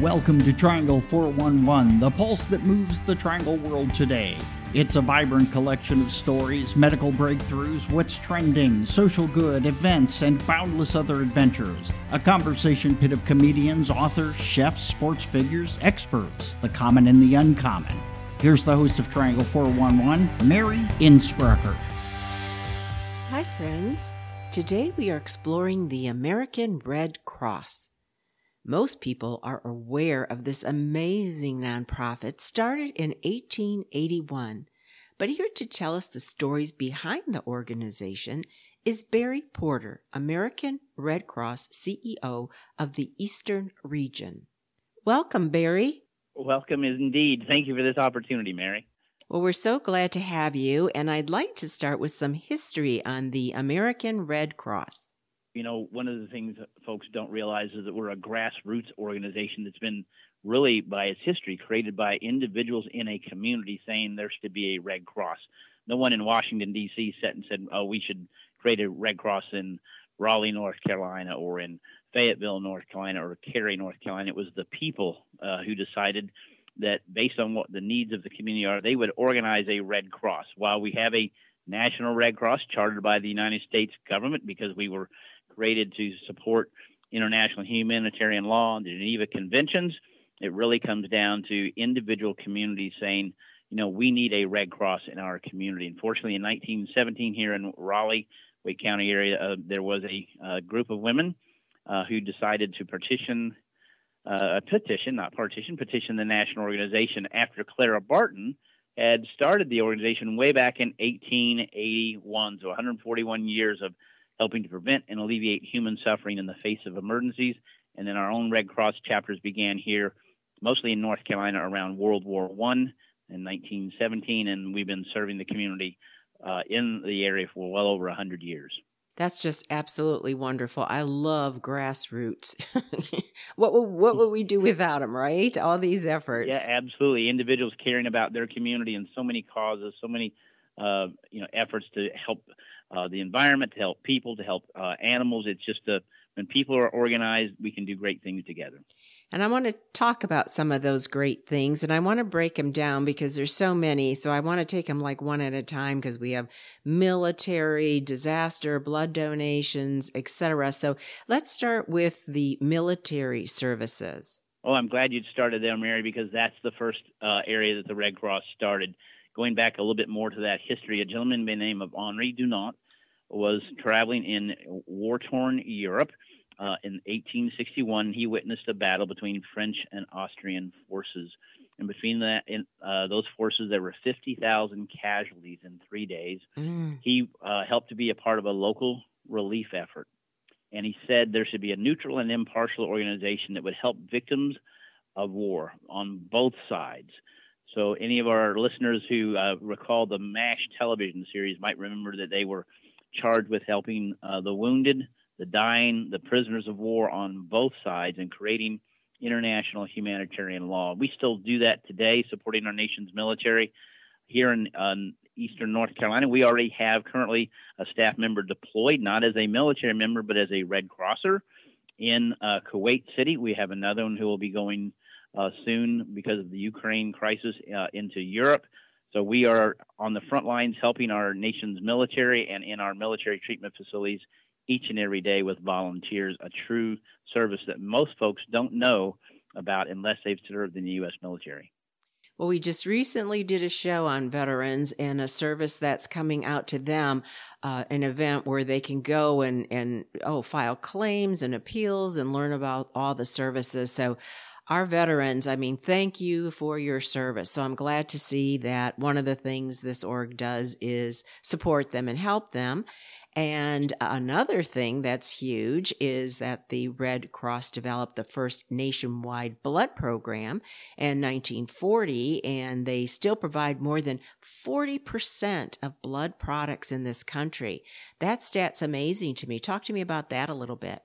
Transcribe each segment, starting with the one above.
Welcome to Triangle 411, the pulse that moves the Triangle world today. It's a vibrant collection of stories, medical breakthroughs, what's trending, social good, events, and boundless other adventures. A conversation pit of comedians, authors, chefs, sports figures, experts, the common and the uncommon. Here's the host of Triangle 411, Mary Innsbrucker. Hi, friends. Today we are exploring the American Red Cross. Most people are aware of this amazing nonprofit started in 1881. But here to tell us the stories behind the organization is Barry Porter, American Red Cross CEO of the Eastern Region. Welcome, Barry. Welcome indeed. Thank you for this opportunity, Mary. Well, we're so glad to have you, and I'd like to start with some history on the American Red Cross you know, one of the things folks don't realize is that we're a grassroots organization that's been really, by its history, created by individuals in a community saying there should be a Red Cross. No one in Washington, D.C. sat and said, oh, we should create a Red Cross in Raleigh, North Carolina, or in Fayetteville, North Carolina, or Cary, North Carolina. It was the people uh, who decided that based on what the needs of the community are, they would organize a Red Cross. While we have a National Red Cross chartered by the United States government because we were created to support international humanitarian law and the Geneva Conventions. It really comes down to individual communities saying, you know, we need a Red Cross in our community. Unfortunately, in 1917, here in Raleigh, Wake County area, uh, there was a, a, group of women uh, who decided to petition, uh, petition, not partition, petition the national organization after Clara Barton had started the organization way back in 1881. So 141 years of helping to prevent and alleviate human suffering in the face of emergencies. And then our own Red Cross chapters began here, mostly in North Carolina, around World War One in 1917, and we've been serving the community uh, in the area for well over 100 years. That's just absolutely wonderful. I love grassroots. what would, what would we do without them, right? All these efforts. Yeah, absolutely. Individuals caring about their community and so many causes, so many uh, you know efforts to help uh, the environment, to help people, to help uh, animals. It's just a, when people are organized, we can do great things together. And I want to talk about some of those great things and I want to break them down because there's so many. So I want to take them like one at a time because we have military, disaster, blood donations, etc. So let's start with the military services. Oh, I'm glad you started there, Mary, because that's the first uh, area that the Red Cross started going back a little bit more to that history, a gentleman by the name of Henri Dunant was traveling in war torn Europe. Uh, in 1861, he witnessed a battle between French and Austrian forces. And between that, in, uh, those forces, there were 50,000 casualties in three days. Mm. He uh, helped to be a part of a local relief effort. And he said there should be a neutral and impartial organization that would help victims of war on both sides. So, any of our listeners who uh, recall the MASH television series might remember that they were charged with helping uh, the wounded, the dying, the prisoners of war on both sides and creating international humanitarian law. We still do that today, supporting our nation's military. Here in uh, eastern North Carolina, we already have currently a staff member deployed, not as a military member, but as a Red Crosser. In uh, Kuwait City, we have another one who will be going soon because of the Ukraine crisis uh, into Europe. So we are on the front lines helping our nation's military and in our military treatment facilities each and every day with volunteers, a true service that most folks don't know about unless they've served in the U.S. military. Well, we just recently did a show on veterans and a service that's coming out to them, uh, an event where they can go and, and, oh, file claims and appeals and learn about all the services. So our veterans, I mean, thank you for your service. So I'm glad to see that one of the things this org does is support them and help them. And another thing that's huge is that the Red Cross developed the first nationwide blood program in 1940, and they still provide more than 40% of blood products in this country. That stat's amazing to me. Talk to me about that a little bit.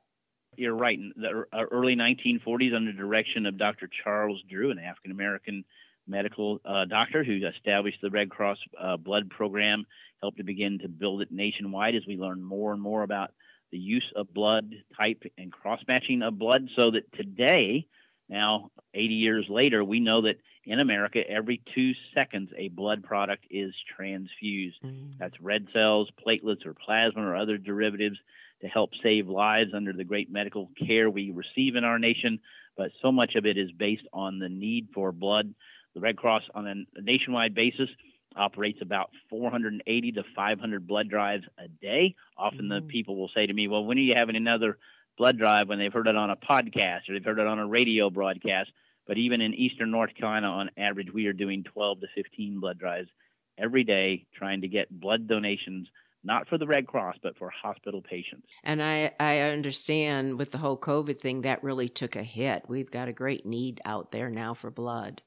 You're right. In the uh, early 1940s, under direction of Dr. Charles Drew, an African American medical uh, doctor who established the Red Cross uh, blood program, helped to begin to build it nationwide as we learn more and more about the use of blood type and cross matching of blood, so that today Now, 80 years later, we know that in America, every two seconds, a blood product is transfused. Mm. That's red cells, platelets, or plasma, or other derivatives to help save lives under the great medical care we receive in our nation. But so much of it is based on the need for blood. The Red Cross, on a nationwide basis, operates about 480 to 500 blood drives a day. Often mm. the people will say to me, Well, when are you having another blood drive when they've heard it on a podcast or they've heard it on a radio broadcast? But even in eastern North Carolina, on average, we are doing 12 to 15 blood drives every day trying to get blood donations not for the Red Cross, but for hospital patients. And I, I understand with the whole COVID thing, that really took a hit. We've got a great need out there now for blood.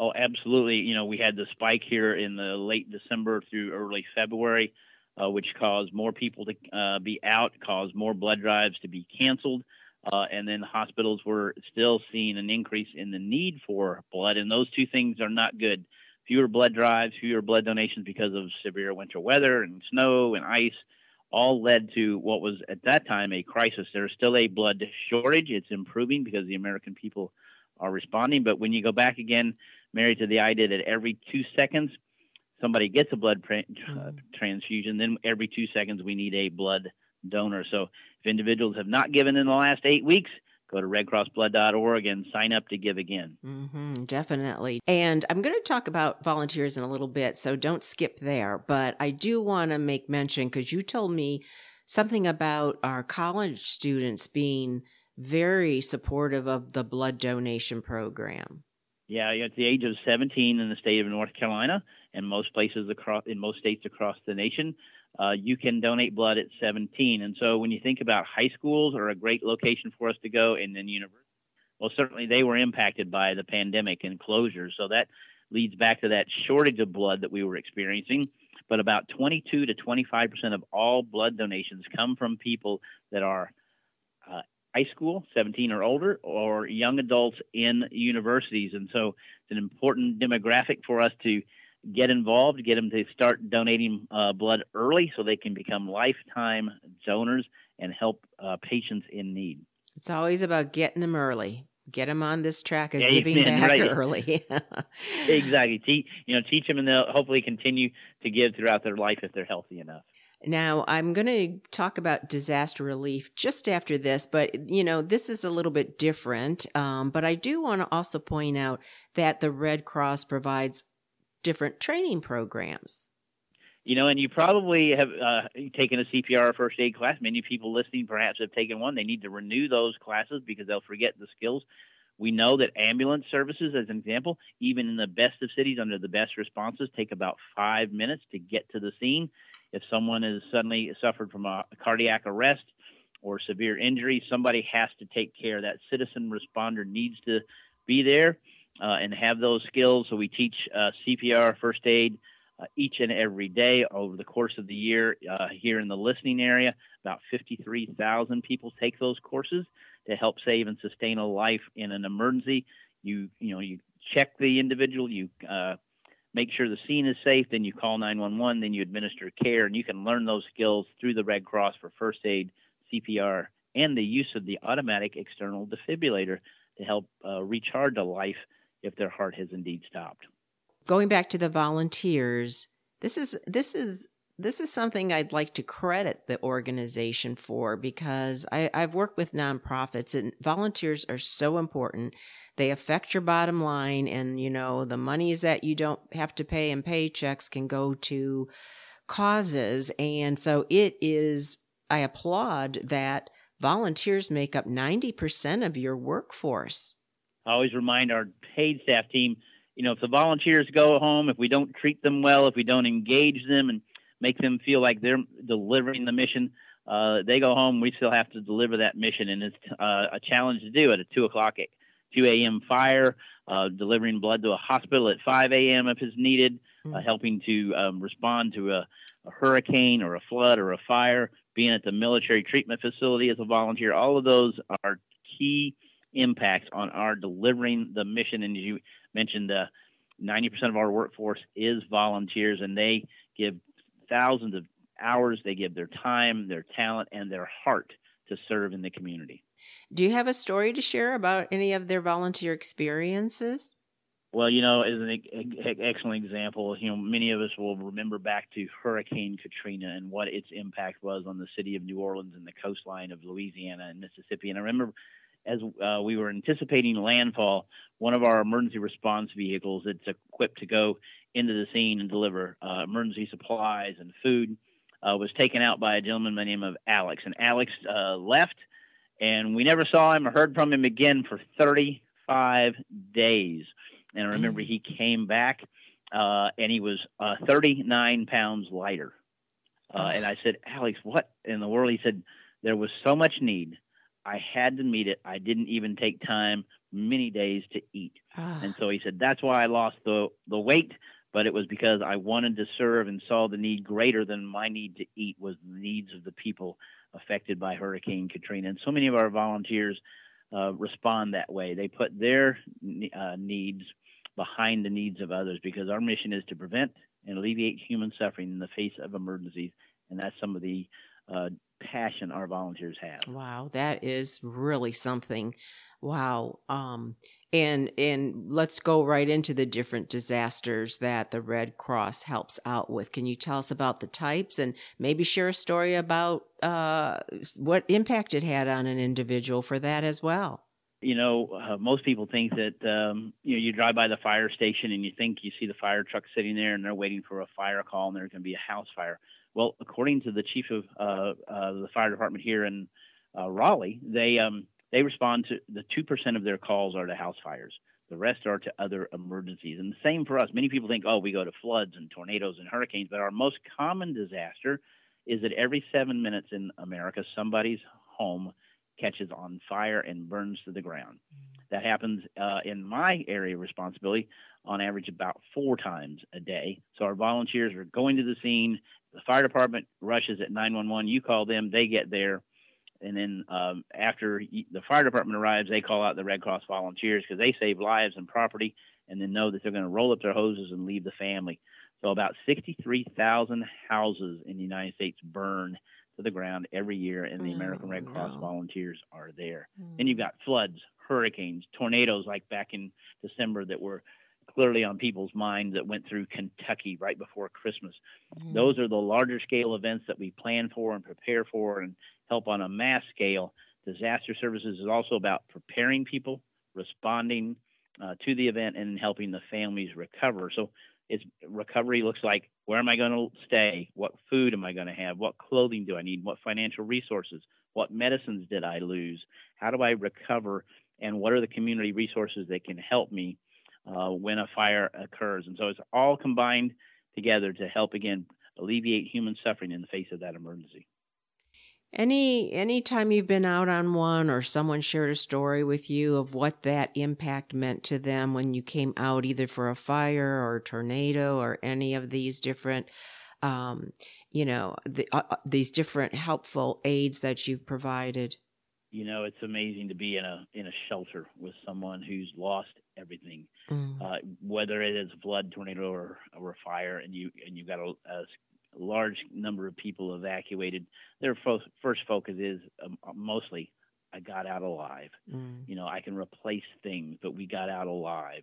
Oh, absolutely. You know, we had the spike here in the late December through early February, uh, which caused more people to uh, be out, caused more blood drives to be canceled. Uh, and then hospitals were still seeing an increase in the need for blood. And those two things are not good. Fewer blood drives, fewer blood donations because of severe winter weather and snow and ice all led to what was at that time a crisis. There's still a blood shortage. It's improving because the American people are responding. But when you go back again married to the idea that every two seconds somebody gets a blood uh, mm-hmm. transfusion, then every two seconds we need a blood donor. So if individuals have not given in the last eight weeks, go to redcrossblood.org and sign up to give again. Mm-hmm, definitely. And I'm going to talk about volunteers in a little bit, so don't skip there. But I do want to make mention because you told me something about our college students being very supportive of the blood donation program. Yeah, at the age of 17 in the state of North Carolina and most places across in most states across the nation, uh, you can donate blood at 17. And so when you think about high schools are a great location for us to go, and then universities, well, certainly they were impacted by the pandemic and closures. So that leads back to that shortage of blood that we were experiencing. But about 22 to 25 percent of all blood donations come from people that are uh, high school, 17 or older, or young adults in universities. And so it's an important demographic for us to get involved, get them to start donating uh, blood early so they can become lifetime donors and help uh, patients in need. It's always about getting them early. Get them on this track of giving back right. early. exactly. Teach, you know, teach them, and they'll hopefully continue to give throughout their life if they're healthy enough. Now, I'm going to talk about disaster relief just after this, but you know, this is a little bit different. Um, but I do want to also point out that the Red Cross provides different training programs. You know, and you probably have uh, taken a CPR first aid class. Many people listening perhaps have taken one. They need to renew those classes because they'll forget the skills. We know that ambulance services, as an example, even in the best of cities under the best responses, take about five minutes to get to the scene. If someone has suddenly suffered from a cardiac arrest or severe injury, somebody has to take care. That citizen responder needs to be there and have those skills. So we teach uh, CPR, first aid, uh, each and every day over the course of the year uh, here in the listening area. About 53,000 people take those courses to help save and sustain a life in an emergency. You you know you check the individual, you uh, make sure the scene is safe, then you call 911, then you administer care, and you can learn those skills through the Red Cross for first aid, CPR, and the use of the automatic external defibrillator to help uh, recharge a life if their heart has indeed stopped. Going back to the volunteers, this is this is this is something I'd like to credit the organization for because I, I've worked with nonprofits and volunteers are so important. They affect your bottom line and, you know, the monies that you don't have to pay in paychecks can go to causes. And so it is, I applaud that volunteers make up 90% of your workforce. I always remind our paid staff team, you know, if the volunteers go home, if we don't treat them well, if we don't engage them and make them feel like they're delivering the mission. Uh, they go home. We still have to deliver that mission, and it's uh, a challenge to do at a two o'clock, 2 a.m. fire, uh, delivering blood to a hospital at 5 a.m. if it's needed, mm-hmm. helping to um, respond to a, a, hurricane or a flood or a fire, being at the military treatment facility as a volunteer. All of those are key impacts on our delivering the mission. And as you mentioned, uh, 90% of our workforce is volunteers, and they give thousands of hours. They give their time, their talent, and their heart to serve in the community. Do you have a story to share about any of their volunteer experiences? Well, you know, as an excellent example, you know, many of us will remember back to Hurricane Katrina and what its impact was on the city of New Orleans and the coastline of Louisiana and Mississippi. And I remember as uh, we were anticipating landfall, one of our emergency response vehicles that's equipped to go into the scene and deliver uh, emergency supplies and food uh, was taken out by a gentleman by the name of Alex. And Alex uh, left, and we never saw him or heard from him again for 35 days. And I remember mm. he came back, uh, and he was uh, 39 pounds lighter. Uh, and I said, Alex, what in the world? He said, there was so much need. I had to meet it. I didn't even take time many days to eat. Ah. And so he said, that's why I lost the, the weight but it was because I wanted to serve and saw the need greater than my need to eat was the needs of the people affected by Hurricane Katrina. And so many of our volunteers uh, respond that way. They put their uh, needs behind the needs of others because our mission is to prevent and alleviate human suffering in the face of emergencies. And that's some of the uh, passion our volunteers have. Wow, that is really something. Wow. Um, and and let's go right into the different disasters that the Red Cross helps out with. Can you tell us about the types and maybe share a story about uh, what impact it had on an individual for that as well? You know, uh, most people think that um, you know you drive by the fire station and you think you see the fire truck sitting there and they're waiting for a fire call and there's going to be a house fire. Well, according to the chief of uh, uh the fire department here in uh, Raleigh, they um, they respond to the 2% of their calls are to house fires. The rest are to other emergencies. And the same for us. Many people think, oh, we go to floods and tornadoes and hurricanes, but our most common disaster is that every seven minutes in America, somebody's home catches on fire and burns to the ground. That happens uh, in my area of responsibility on average about four times a day. So our volunteers are going to the scene. The fire department rushes at 911. You call them, they get there and then um, after the fire department arrives, they call out the Red Cross volunteers because they save lives and property, and then know that they're going to roll up their hoses and leave the family. So about 63,000 houses in the United States burn to the ground every year, and the American Red Cross oh, volunteers are there. Mm. Then you've got floods, hurricanes, tornadoes like back in December that were clearly on people's minds that went through Kentucky right before Christmas. Mm. Those are the larger scale events that we plan for and prepare for and help on a mass scale. Disaster services is also about preparing people, responding uh, to the event, and helping the families recover. So, it's recovery looks like where am I going to stay? What food am I going to have? What clothing do I need? What financial resources? What medicines did I lose? How do I recover? And what are the community resources that can help me uh, when a fire occurs? And so it's all combined together to help again alleviate human suffering in the face of that emergency. Any any time you've been out on one or someone shared a story with you of what that impact meant to them when you came out either for a fire or a tornado or any of these different um, you know the, uh, uh these different helpful aids that you've provided you know it's amazing to be in a in a shelter with someone who's lost everything mm. uh, whether it is a flood tornado or, or a fire and you and you've got a, a large number of people evacuated, their fo- first focus is um, mostly, I got out alive. Mm. You know, I can replace things, but we got out alive.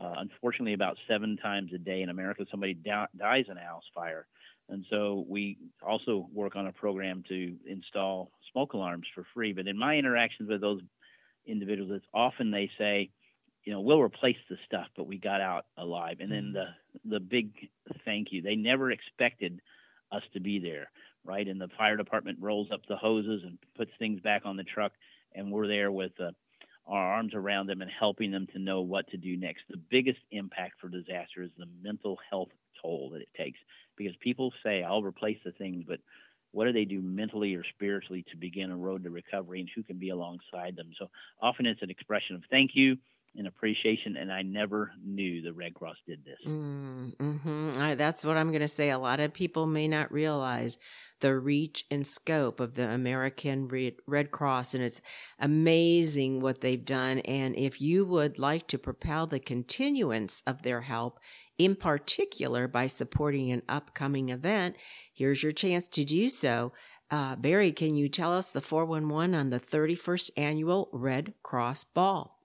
Uh, unfortunately, about seven times a day in America, somebody da- dies in a house fire. And so we also work on a program to install smoke alarms for free. But in my interactions with those individuals, it's often they say, you know, we'll replace the stuff, but we got out alive. And then mm. the the big thank you. They never expected us to be there, right? And the fire department rolls up the hoses and puts things back on the truck, and we're there with uh, our arms around them and helping them to know what to do next. The biggest impact for disaster is the mental health toll that it takes because people say, I'll replace the things, but what do they do mentally or spiritually to begin a road to recovery and who can be alongside them? So often it's an expression of thank you and appreciation and i never knew the red cross did this. Mm, hmm I, that's what i'm going to say. A lot of people may not realize the reach and scope of the american red cross and it's amazing what they've done and if you would like to propel the continuance of their help in particular by supporting an upcoming event here's your chance to do so. Uh, Barry, can you tell us the 411 on the 31st annual Red Cross Ball?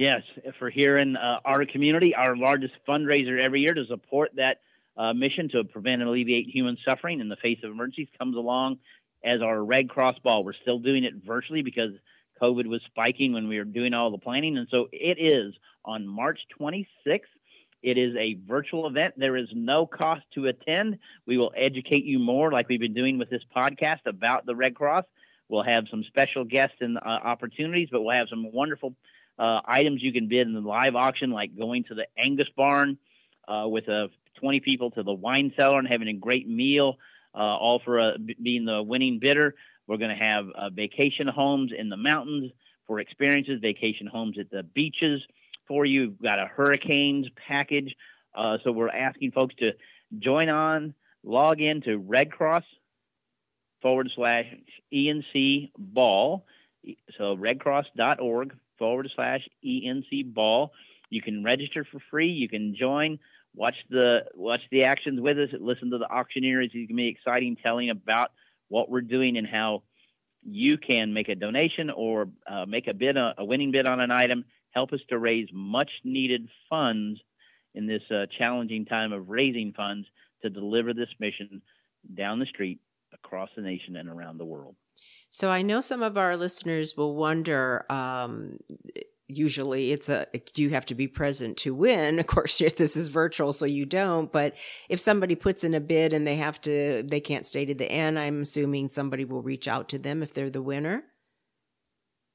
Yes, for here in uh, our community, our largest fundraiser every year to support that uh, mission to prevent and alleviate human suffering in the face of emergencies comes along as our Red Cross Ball. We're still doing it virtually because COVID was spiking when we were doing all the planning. And so it is on March 26th. It is a virtual event. There is no cost to attend. We will educate you more, like we've been doing with this podcast, about the Red Cross. We'll have some special guests and uh, opportunities, but we'll have some wonderful uh, items you can bid in the live auction, like going to the Angus Barn uh, with uh, 20 people to the wine cellar and having a great meal, uh, all for uh, being the winning bidder. We're going to have uh, vacation homes in the mountains for experiences, vacation homes at the beaches for you. We've got a hurricanes package. Uh, so we're asking folks to join on, log in to Red Cross forward slash ENC ball. So redcross.org forward slash ENC ball. You can register for free. You can join, watch the watch the actions with us, listen to the auctioneers. gonna be exciting telling about what we're doing and how you can make a donation or uh, make a bid, a, a winning bid on an item. Help us to raise much needed funds in this uh, challenging time of raising funds to deliver this mission down the street across the nation and around the world. So I know some of our listeners will wonder. Um, usually, it's a you have to be present to win. Of course, this is virtual, so you don't. But if somebody puts in a bid and they have to, they can't stay to the end. I'm assuming somebody will reach out to them if they're the winner.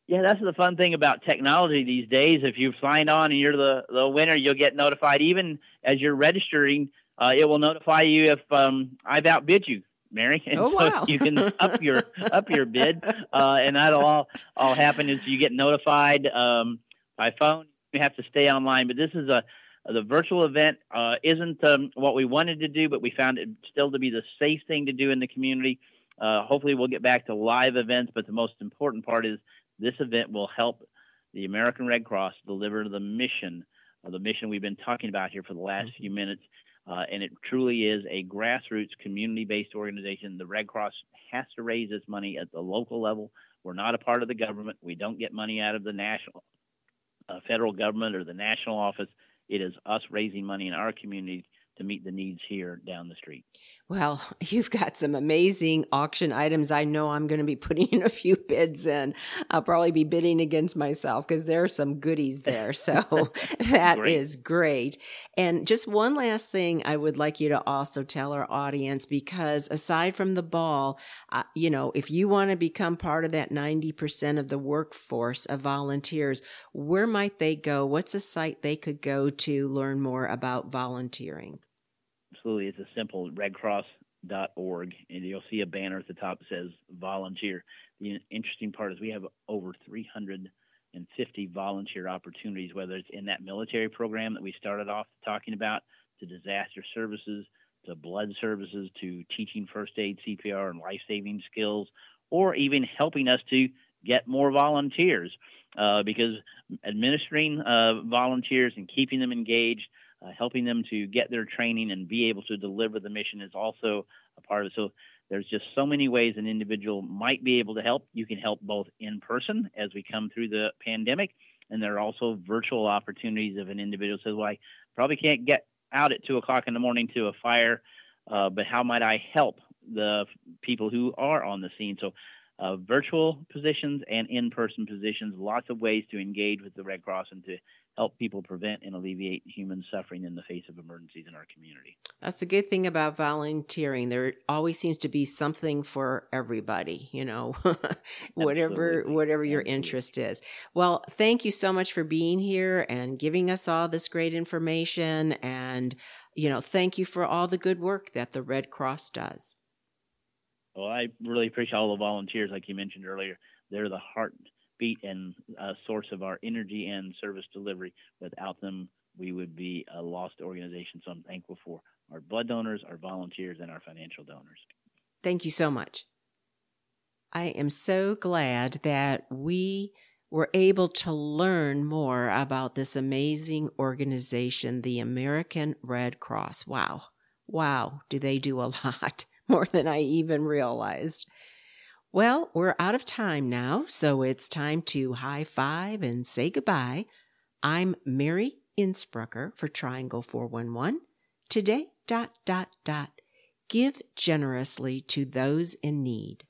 Yeah, that's the fun thing about technology these days. If you've signed on and you're the, the winner, you'll get notified even as you're registering. Uh, it will notify you if um, I've outbid you. Mary. And oh, wow. so you can up your up your bid, uh, and that'll all all happen is you get notified um, by phone. You have to stay online, but this is a the virtual event uh, isn't um, what we wanted to do, but we found it still to be the safe thing to do in the community. Uh, hopefully, we'll get back to live events, but the most important part is this event will help the American Red Cross deliver the mission, uh, the mission we've been talking about here for the last mm-hmm. few minutes, uh, and it truly is a grassroots community-based organization. The Red Cross has to raise its money at the local level. We're not a part of the government. We don't get money out of the national, uh, federal government or the national office. It is us raising money in our community to meet the needs here down the street. Well, you've got some amazing auction items. I know I'm going to be putting in a few bids in. I'll probably be bidding against myself because there are some goodies there. So that great. is great. And just one last thing I would like you to also tell our audience because aside from the ball, uh, you know, if you want to become part of that 90% of the workforce of volunteers, where might they go? What's a site they could go to learn more about volunteering? Absolutely. It's a simple redcross.org, and you'll see a banner at the top that says volunteer. The interesting part is we have over 350 volunteer opportunities, whether it's in that military program that we started off talking about, to disaster services, to blood services, to teaching first aid, CPR, and life saving skills, or even helping us to get more volunteers. Uh, because administering uh, volunteers and keeping them engaged uh, helping them to get their training and be able to deliver the mission is also a part of it. So there's just so many ways an individual might be able to help. You can help both in person as we come through the pandemic, and there are also virtual opportunities if an individual says, "Well, I probably can't get out at two o'clock in the morning to a fire, uh, but how might I help the people who are on the scene?" So uh, virtual positions and in-person positions, lots of ways to engage with the Red Cross and to help people prevent and alleviate human suffering in the face of emergencies in our community. That's the good thing about volunteering. There always seems to be something for everybody, you know, whatever Absolutely. whatever your Absolutely. interest is. Well, thank you so much for being here and giving us all this great information and you know, thank you for all the good work that the Red Cross does. Well, I really appreciate all the volunteers like you mentioned earlier. They're the heart beat and a source of our energy and service delivery. Without them, we would be a lost organization. So I'm thankful for our blood donors, our volunteers, and our financial donors. Thank you so much. I am so glad that we were able to learn more about this amazing organization, the American Red Cross. Wow. Wow. Do they do a lot? more than I even realized. Well, we're out of time now, so it's time to high five and say goodbye. I'm Mary Innsbrucker for Triangle 411. Today, dot, dot, dot. Give generously to those in need.